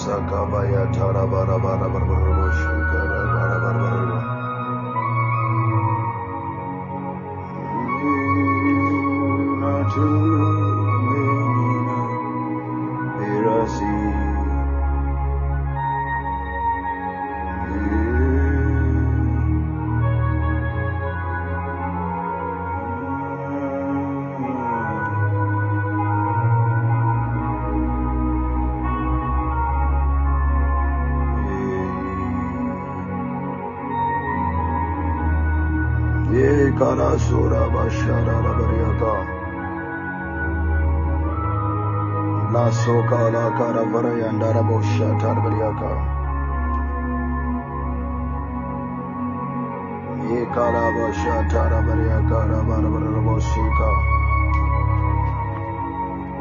Sakabaya Tarabara Barabara Barabara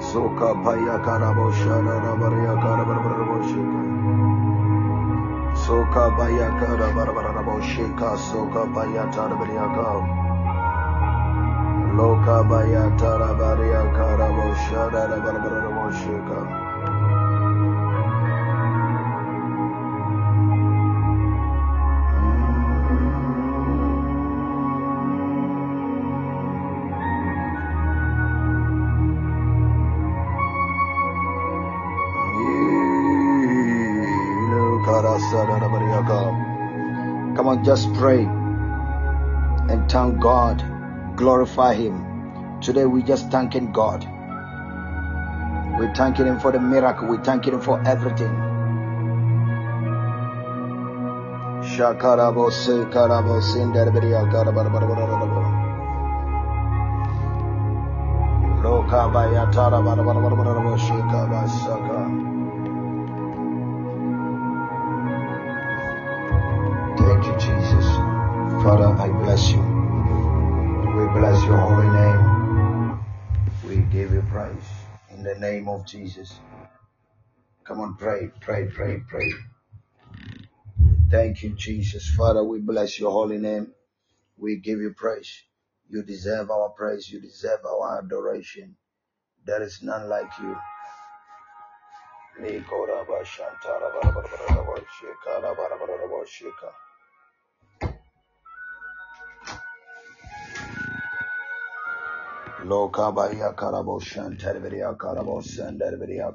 Soka paya kara bosha rabariaka rabarabaraboshika. Soka baya kara rabarabaraboshika. Soka baya tarbariaka. Loka baya tarabaria karabosha rabarabaraboshika. Come on, just pray and thank God. Glorify Him. Today we just thanking God. We're thanking Him for the miracle. We're thanking Him for everything. Thank you, Jesus. Father, I bless you. We bless your holy name. We give you praise in the name of Jesus. Come on, pray, pray, pray, pray. Thank you, Jesus. Father, we bless your holy name. We give you praise. You deserve our praise. You deserve our adoration. There is none like you. Loka baya karabo shantarberia karabo sandarberia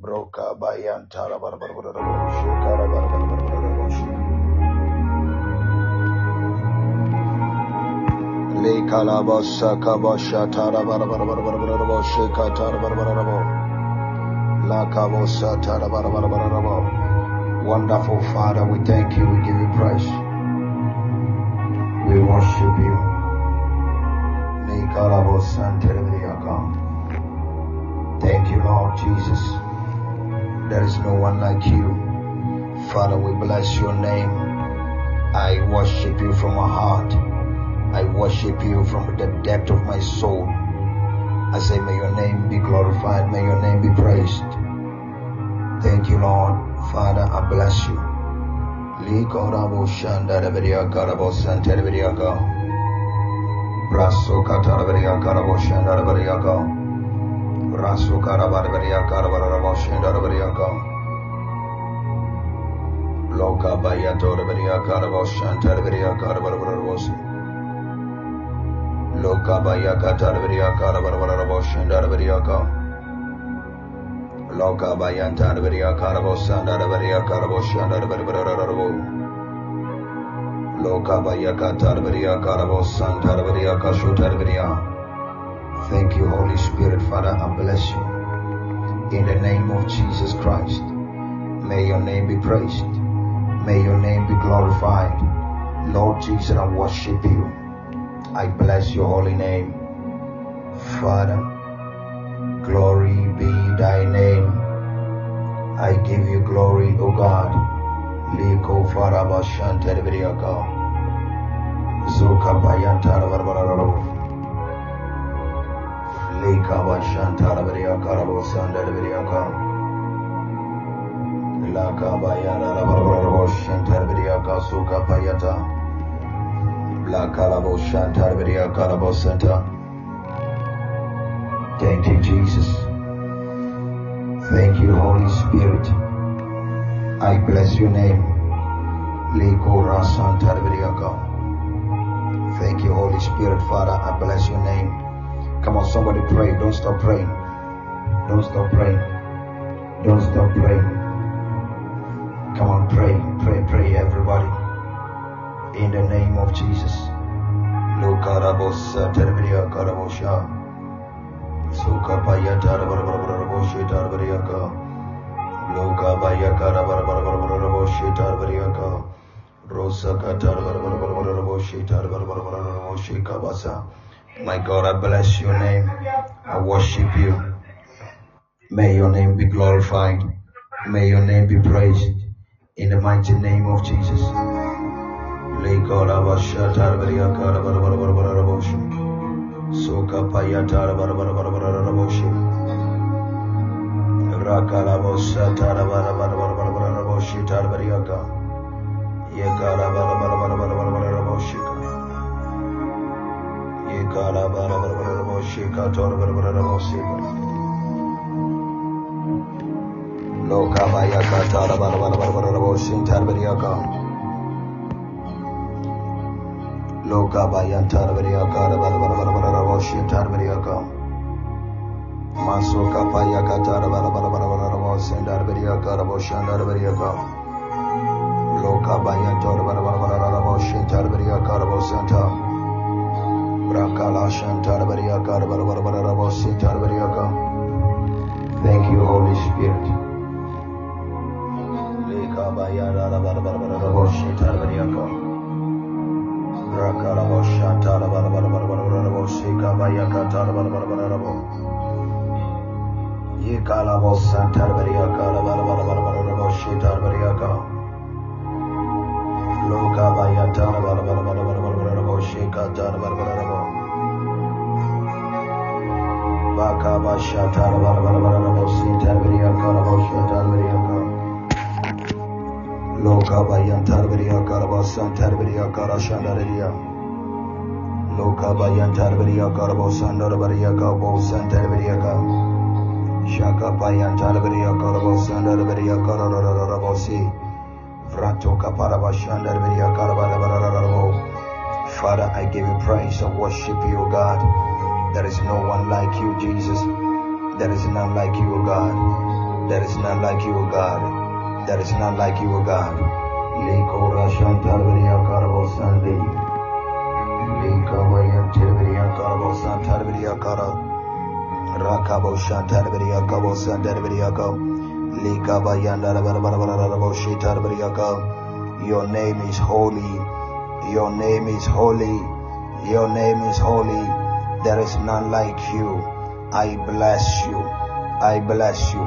Broka bayan tara bar bar bar bar bar shikara bar bar bar bar shik. Le kalaba sakaba shatara bar bar bar bar bar shika tara bar bar bar. La kabo satara bar bar bar bar bar. Wonderful Father, we thank you, we give you praise. We worship you. Thank you, Lord Jesus. There is no one like you. Father, we bless your name. I worship you from my heart. I worship you from the depth of my soul. I say, may your name be glorified. May your name be praised. Thank you, Lord. Father, I bless you. Raso Katarabariya Karaboshan Darabariyaka Raso Karabarabariya Karabaraboshan Darabariyaka Loka Bayato Rabariya Karaboshan Tarabariya Karabarabosi Loka Bayaka Tarabariya Karabaraboshan Darabariyaka Loka Bayan Tarabariya Karabosan Darabariya Karaboshan Darabarabo Loka baya katarberia karabo sandareberia kashutarberia Thank you, Holy Spirit, Father. I bless you. In the name of Jesus Christ, may your name be praised. May your name be glorified. Lord Jesus, I worship you. I bless your holy name. Father, glory be thy name. I give you glory, O God. Liko faraba shantara beriaka. Zuka bayantara barbararo. Lika bashantara beriaka rabo sandara beriaka. Laka bayana barbararo shantara beriaka suka payata. Laka rabo shantara beriaka rabo santa. Thank you, Jesus. Thank you, Holy Spirit. I bless your name. Thank you, Holy Spirit, Father. I bless your name. Come on, somebody pray. Don't stop praying. Don't stop praying. Don't stop praying. Come on, pray, pray, pray, everybody. In the name of Jesus. Lokarabosa Tarbiriaka Rabosha. Suka Payata Rabaraboshi Tarbiriaka. Loka Tarbiriaka. Rosa Katar Kabasa. My God, I bless your name. I worship you. May your name be glorified. May your name be praised. In the mighty name of Jesus. Soka payatara bara bara bara bara bara boshi. Rakala bosa tara bara bara Thank you, Holy Spirit. Loka bayan tarbiriya karabasan tarbiriya karashandariya. Loka bayan tarbiriya karabasan darbiriya kabosan tarbiriya ka. Shaka bayan tarbiriya karabasan darbiriya kararararabosi. Vrato kaparabashan darbiriya karabarabarabarabo. Father, I give you praise and worship you, God. There is no one like you, Jesus. There is none like you, God. There is none like you, God. There is none like you, God. Liko Rashan Tarvariya Karabo Sandi. Liko Vayan Tirvariya Karabo San Tarvariya Kara. Rakabo Shan Tarvariya Kabo San Tarvariya Ka. Lika Vayan Darabarabarabarabo Shi Tarvariya Ka. Your name is holy. Your name is holy. Your name is holy. There is none like you. I bless you. I bless you.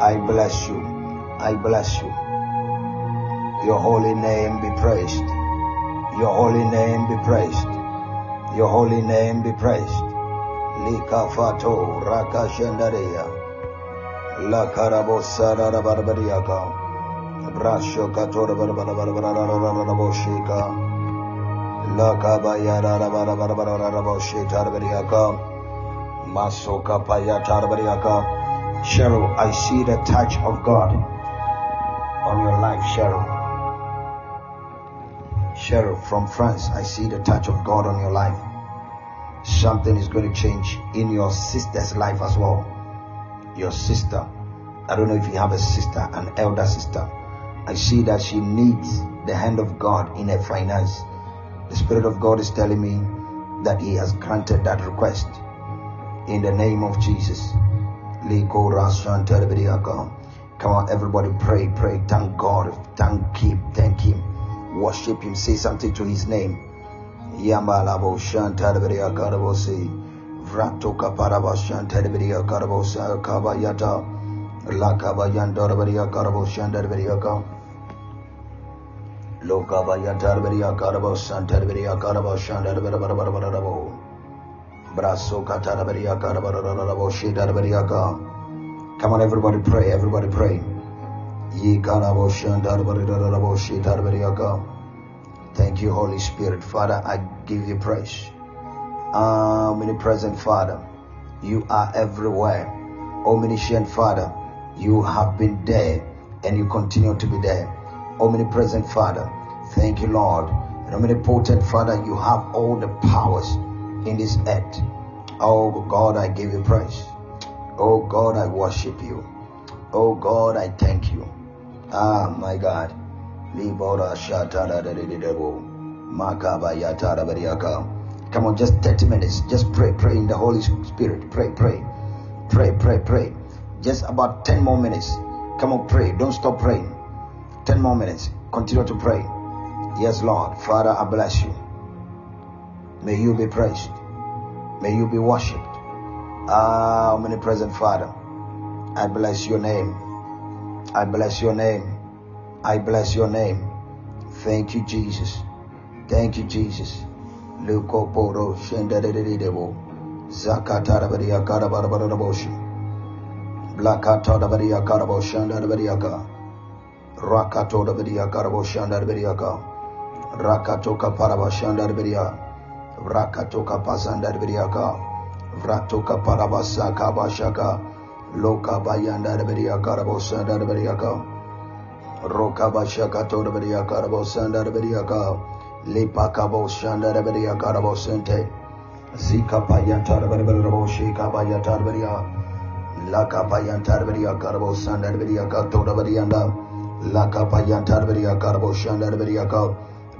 I bless you. I bless you. Your holy name be praised. Your holy name be praised. Your holy name be praised. Lika fato raka shendaria. La karabosara barbariaka. Brasho katora barbara. La kabayara barbara barbara boshita barbariaka. Masoka payata barbariaka. Cheryl, I see the touch of God on your life, Cheryl. Cheryl from France, I see the touch of God on your life. Something is going to change in your sister's life as well. Your sister. I don't know if you have a sister, an elder sister. I see that she needs the hand of God in her finance. The Spirit of God is telling me that He has granted that request. In the name of Jesus. Come on, everybody, pray, pray. Thank God. Thank Him. Thank Him. Worship Him. Say something to His name. Yamalabo Shantarebedia Karabosi. Vrato Kaparaba Shantarebedia Karabosa Kabayata. La Kabayan Dorabedia Karabo Shantarebedia Loka bayatar beria karabo santar beria karabo shandar bara bara bara bara rabo. Braso katara beria karabo rabo shidar beria ka. Come on, everybody pray, everybody pray. Ye karabo shandar bara Thank you, Holy Spirit. Father, I give you praise. Omnipresent Father, you are everywhere. Omniscient Father, you have been there and you continue to be there. Omnipresent Father, thank you, Lord. Omnipotent Father, you have all the powers in this earth. Oh God, I give you praise. Oh God, I worship you. Oh God, I thank you. Ah, my God. Libora shatara. Makaba yatara bariaka. Come on, just 30 minutes. Just pray, pray in the Holy Spirit. Pray, pray, pray, pray, pray. Just about 10 more minutes. Come on, pray. Don't stop praying. 10 more minutes. Continue to pray. Yes, Lord. Father, I bless you. May you be praised. May you be worshipped. Ah, omnipresent Father. I bless your name. I bless your name. I bless your name. Thank you, Jesus. Thank you, Jesus. Luko poro shendedededebo. Zakatara baria karabara baraboshi. Blakata da baria karabo shanda da bariaka. Rakato da baria karabo shanda da bariaka. Rakato kaparaba shanda da baria. Rakato kapasanda da bariaka. Vrato kaparabasa kabashaka. Loka bayanda da baria karabo shanda da bariaka. Roka bashaka to da baria karabo shanda shanda baria karabo sente. Zika payanta da baria karabo shika payanta da baria. La capayan tarberia carbo sandar beria catora berianda. La capayan tarberia carbo shandar beria ka.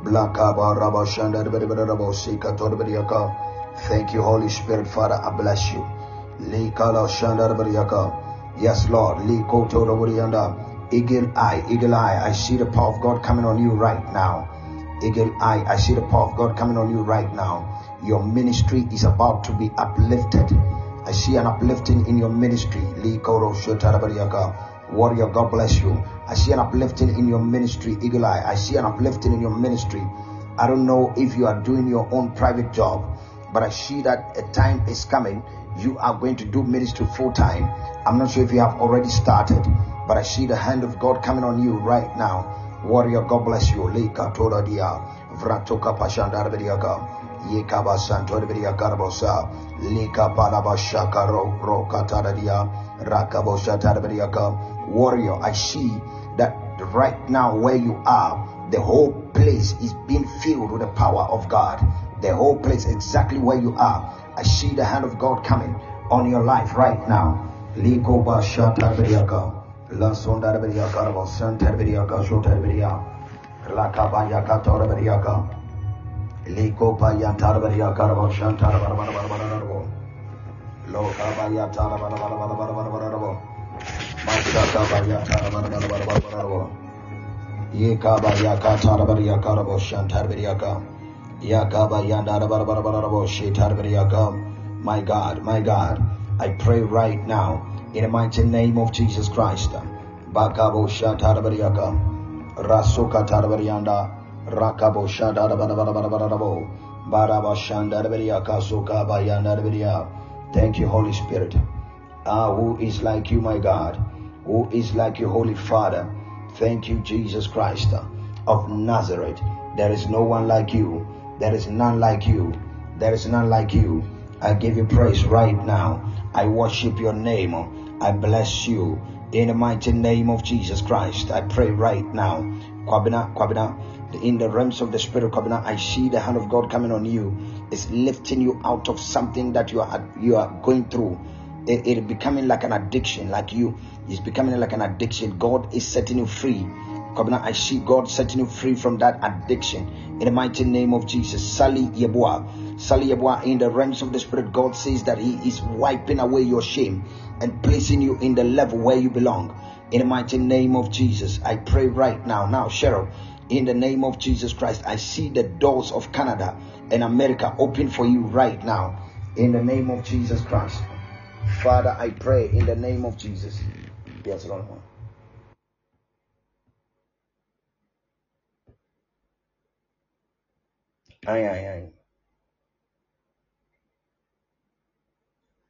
Blaka baraba shandar beria rabo sika torberia ka. Thank you, Holy Spirit, Father. I bless you. Li kala shandar beria. Yes, Lord. Li koto berianda. Eagle eye, eagle eye. I see the power of God coming on you right now. Eagle eye, I see the power of God coming on you right now. Your ministry is about to be uplifted. I see an uplifting in your ministry. Warrior, God bless you. I see an uplifting in your ministry, Eagle Eye. I see an uplifting in your ministry. I don't know if you are doing your own private job, but I see that a time is coming. You are going to do ministry full time. I'm not sure if you have already started, but I see the hand of God coming on you right now. Warrior, God bless you. Lika Tora Dia, Vratoka Pashandar Lika Palabashaka Ro Kataradia, Rakabosha Tarberiaka. Warrior, I see that right now where you are, the whole place is being filled with the power of God. The whole place, exactly where you are. I see the hand of God coming on your life right now. Liko Basha La Sondarberia Carabos, Santerberiaka, Shotarberia, Lakabayaka Torberiaka. Liko payantar baria karabo shantar bara bara bara bara rabo. Loka bayatar bayatar bayaka baria karabo shantar baria ka. Yaka bayandar bara bara bara rabo shitar. My God, my God, I pray right now in the mighty name of Jesus Christ. Bakabo shantar baria ka. Rasuka tar. Rakabo. Thank you, Holy Spirit. Ah, who is like you, my God? Who is like you, Holy Father? Thank you, Jesus Christ of Nazareth. There is no one like you. There is none like you. There is none like you. I give you praise right now. I worship your name. I bless you. In the mighty name of Jesus Christ, I pray right now. Kwabina, Kwabina, in the realms of the spirit covenant, I see the hand of God coming on you. It's lifting you out of something that you are you are going through. It, it becoming like an addiction, like you. It's becoming like an addiction. God is setting you free. I see God setting you free from that addiction. In the mighty name of Jesus. Sally Yeboah. Sally Yeboah, in the realms of the spirit, God says that He is wiping away your shame and placing you in the level where you belong. In the mighty name of Jesus, I pray right now. Now, Cheryl, in the name of Jesus Christ. I see the doors of Canada and America open for you right now. In the name of Jesus Christ. Father, I pray in the name of Jesus. Yes, Lord. Aye, aye, aye.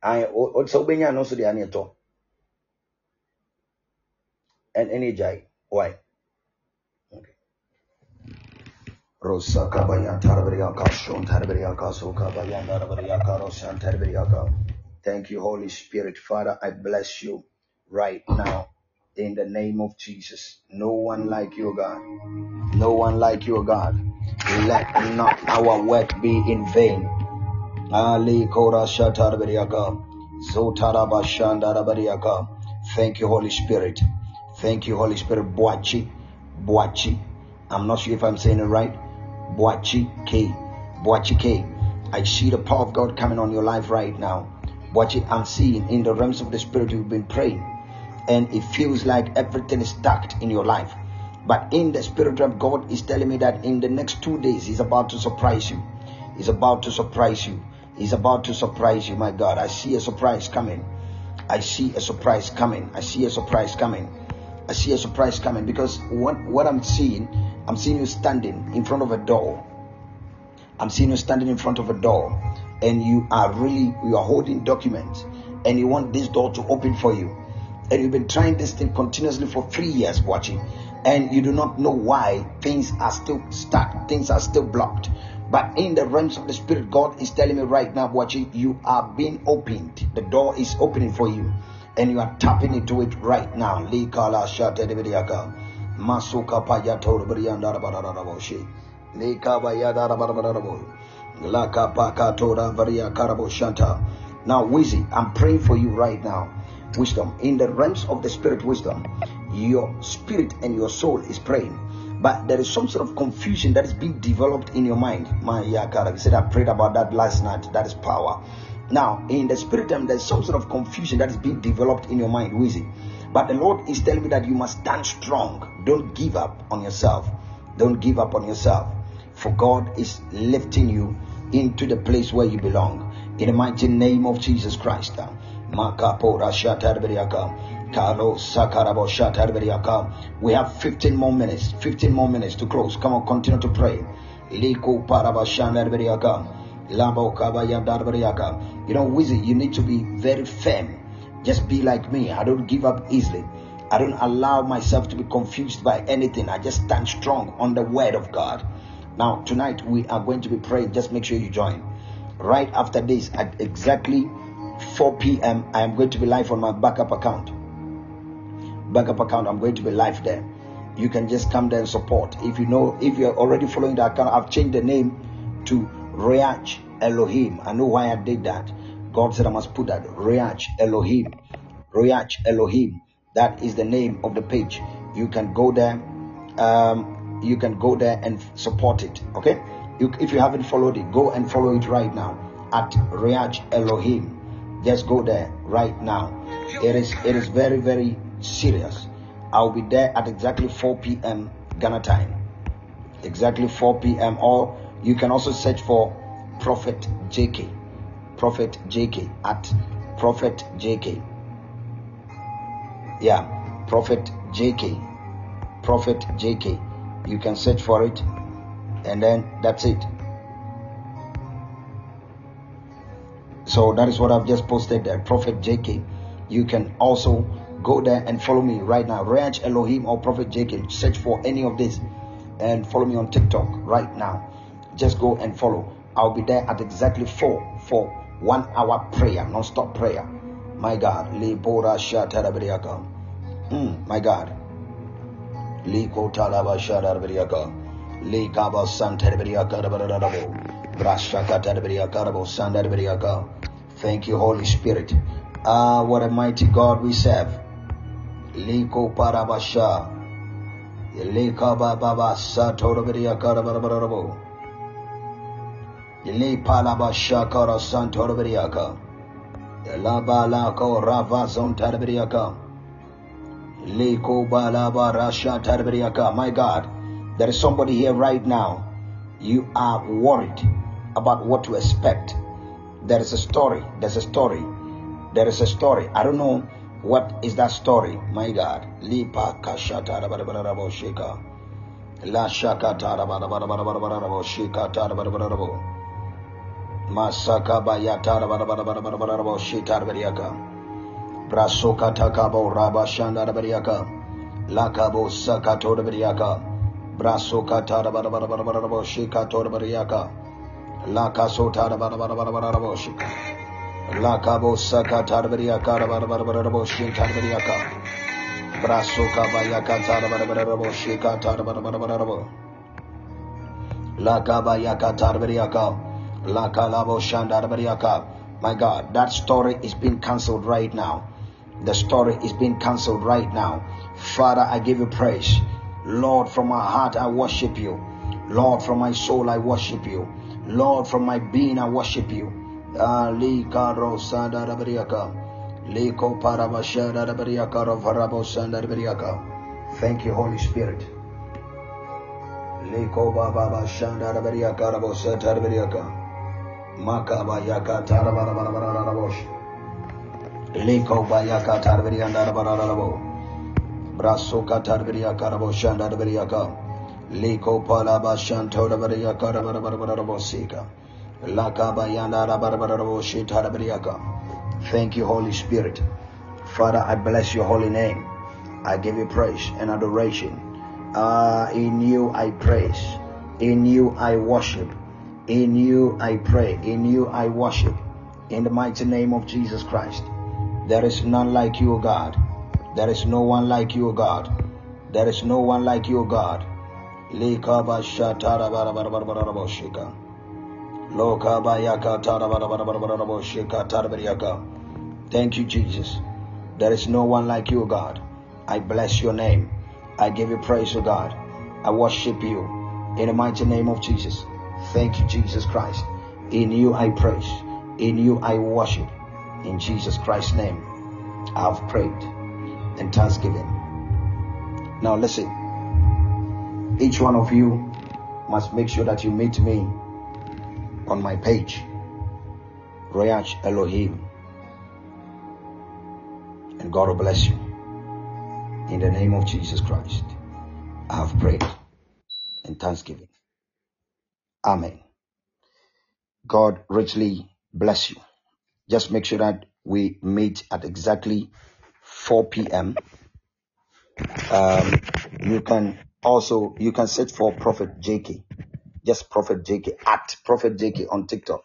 Aye, o o sɛ wobɛnya no nso de ane ɛtɔ. Ɛn ɛne gyae. Why? Okay. Rosa kabaya tarabariya kashon tarabariya kaso kabaya tarabariya karosan tarabariya ka. Thank you, Holy Spirit. Father, I bless you right now in the name of Jesus. No one like you, God. No one like you, God. Let not our work be in vain. Ali Kora. Thank you, Holy Spirit. Thank you, Holy Spirit. Boachi. Boachi. I'm not sure if I'm saying it right. Boachi K. Boachi K. I see the power of God coming on your life right now. Boachi, I'm seeing in the realms of the Spirit you've been praying. And it feels like everything is stacked in your life. But in the spirit realm, God is telling me that in the next two days, He's about to surprise you. He's about to surprise you. He's about to surprise you, my God. I see a surprise coming. I see a surprise coming. I see a surprise coming. I see a surprise coming because what, what I'm seeing, I'm seeing you standing in front of a door. I'm seeing you standing in front of a door and you are really, you are holding documents and you want this door to open for you. And you've been trying this thing continuously for three years watching and you do not know why things are still stuck, things are still blocked. But in the realms of the spirit, God is telling me right now, watching, you are being opened. The door is opening for you, and you are tapping into it right now. Now, Wizzy, I'm praying for you right now. Wisdom. In the realms of the spirit wisdom, your spirit and your soul is praying but there is some sort of confusion that is being developed in your mind. My yakara, you said I prayed about that last night. That is power. Now, in the spirit realm, there's some sort of confusion that is being developed in your mind, Wheezy. But the Lord is telling me that you must stand strong. Don't give up on yourself. Don't give up on yourself. For God is lifting you into the place where you belong. In the mighty name of Jesus Christ. We have 15 more minutes. 15 more minutes to close. Come on, continue to pray. You know, Wizzy, you need to be very firm. Just be like me. I don't give up easily. I don't allow myself to be confused by anything. I just stand strong on the word of God. Now, tonight we are going to be praying. Just make sure you join. Right after this, at exactly 4 p.m., I am going to be live on my backup account backup account. I'm going to be live there. You can just come there and support. If you know, if you're already following the account, I've changed the name to Ruach Elohim. I know why I did that. God said I must put that Ruach Elohim. Ruach Elohim. That is the name of the page. You can go there. Um, you can go there and support it. Okay. You, if you haven't followed it, go and follow it right now at Ruach Elohim. Just go there right now. It is it is very very serious. I'll be there at exactly 4 p.m. Ghana time. Exactly 4 p.m. Or you can also search for Prophet JK. Prophet JK at Prophet JK. Yeah, Prophet JK. Prophet JK. You can search for it and then that's it. So that is what I've just posted there. Prophet JK. You can also Go there and follow me right now. Ruach Elohim or Prophet Jacob. Search for any of this and follow me on TikTok right now. Just go and follow. I'll be there at exactly four for one hour prayer, non-stop prayer. My God. Mm, my God. Liko talaba shadarberiaka. Likaba santerberiaka. Brashaka terberiaka. Thank you, Holy Spirit. Ah, what a mighty God we serve. Liko parabasha. Ilika baba satorabria karabarabo. Ili palabasha kara santorabiriaka. Ilabala ko rava zontarabiriaka. Liko balaba rasha tarabiriaka. My God, there is somebody here right now. You are worried about what to expect. There is a story. There's a story. There is a story. I don't know what is that story? My God. Lipa kashata. La bara bara bara shikatara bara bara bara Masaka bayatara bara bara bara bara bara bara shitara bariaka Brasoka takabo raba shanda bariaka Lakabo sakato bariaka Brasoka tara bara bara bara bara bara shikato bariaka Lakaso bara bara bara bara bara bara shika Lakabo sakata bariaka bara bara bara bara shintara bariaka Brasoka bayaka tara bara bara bara shikata bara bara bara bara Lakabayaka Tarberiaka. Lakalabo Shandarberiaka. My God, that story is being cancelled right now. The story is being cancelled right now. Father, I give you praise. Lord, from my heart I worship you. Lord, from my soul I worship you. Lord, from my being I worship you. Alikaro Sandaraberiaka. Liko Parabashadarberiaka Varabo Sandaraberiaka. Thank you, Holy Spirit. Liko Baba Shandaraberiaka Rabo Satarberiaka. Makaba yaka tara bara bara bara bara. Liko ba yaka tara beri anda bara bara bo. Braso ka tara beri yaka rabo shanda beri. Liko pala ba shanto da beri Thank you, Holy Spirit. Father, I bless your holy name. I give you praise and adoration. Uh, in you I praise. In you I worship. In you I pray. In you I worship. In the mighty name of Jesus Christ. There is none like you, God. There is no one like you, God. There is no one like you, O God. Thank you, Jesus. There is no one like you, God. I bless your name. I give you praise, O God. I worship you in the mighty name of Jesus. Thank you, Jesus Christ. In you I praise. In you I worship. In Jesus Christ's name, I have prayed and thanksgiving. Now listen. Each one of you must make sure that you meet me on my page, Ruach Elohim. And God will bless you. In the name of Jesus Christ, I have prayed and thanksgiving. Amen. God richly bless you. Just make sure that we meet at exactly 4 p.m. Um, you can also you can search for Prophet JK, just Prophet JK at Prophet JK on TikTok.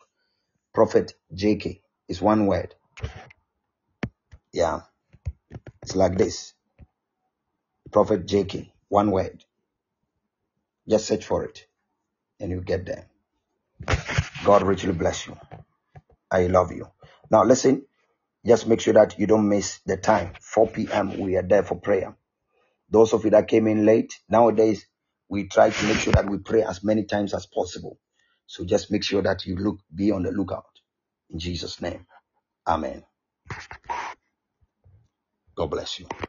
Prophet JK is one word. Yeah, it's like this. Prophet JK, one word. Just search for it, and you get there. God richly bless you. I love you. Now listen, just make sure that you don't miss the time. 4 p.m. We are there for prayer. Those of you that came in late, nowadays we try to make sure that we pray as many times as possible. So just make sure that you look, be on the lookout. In Jesus' name. Amen. God bless you.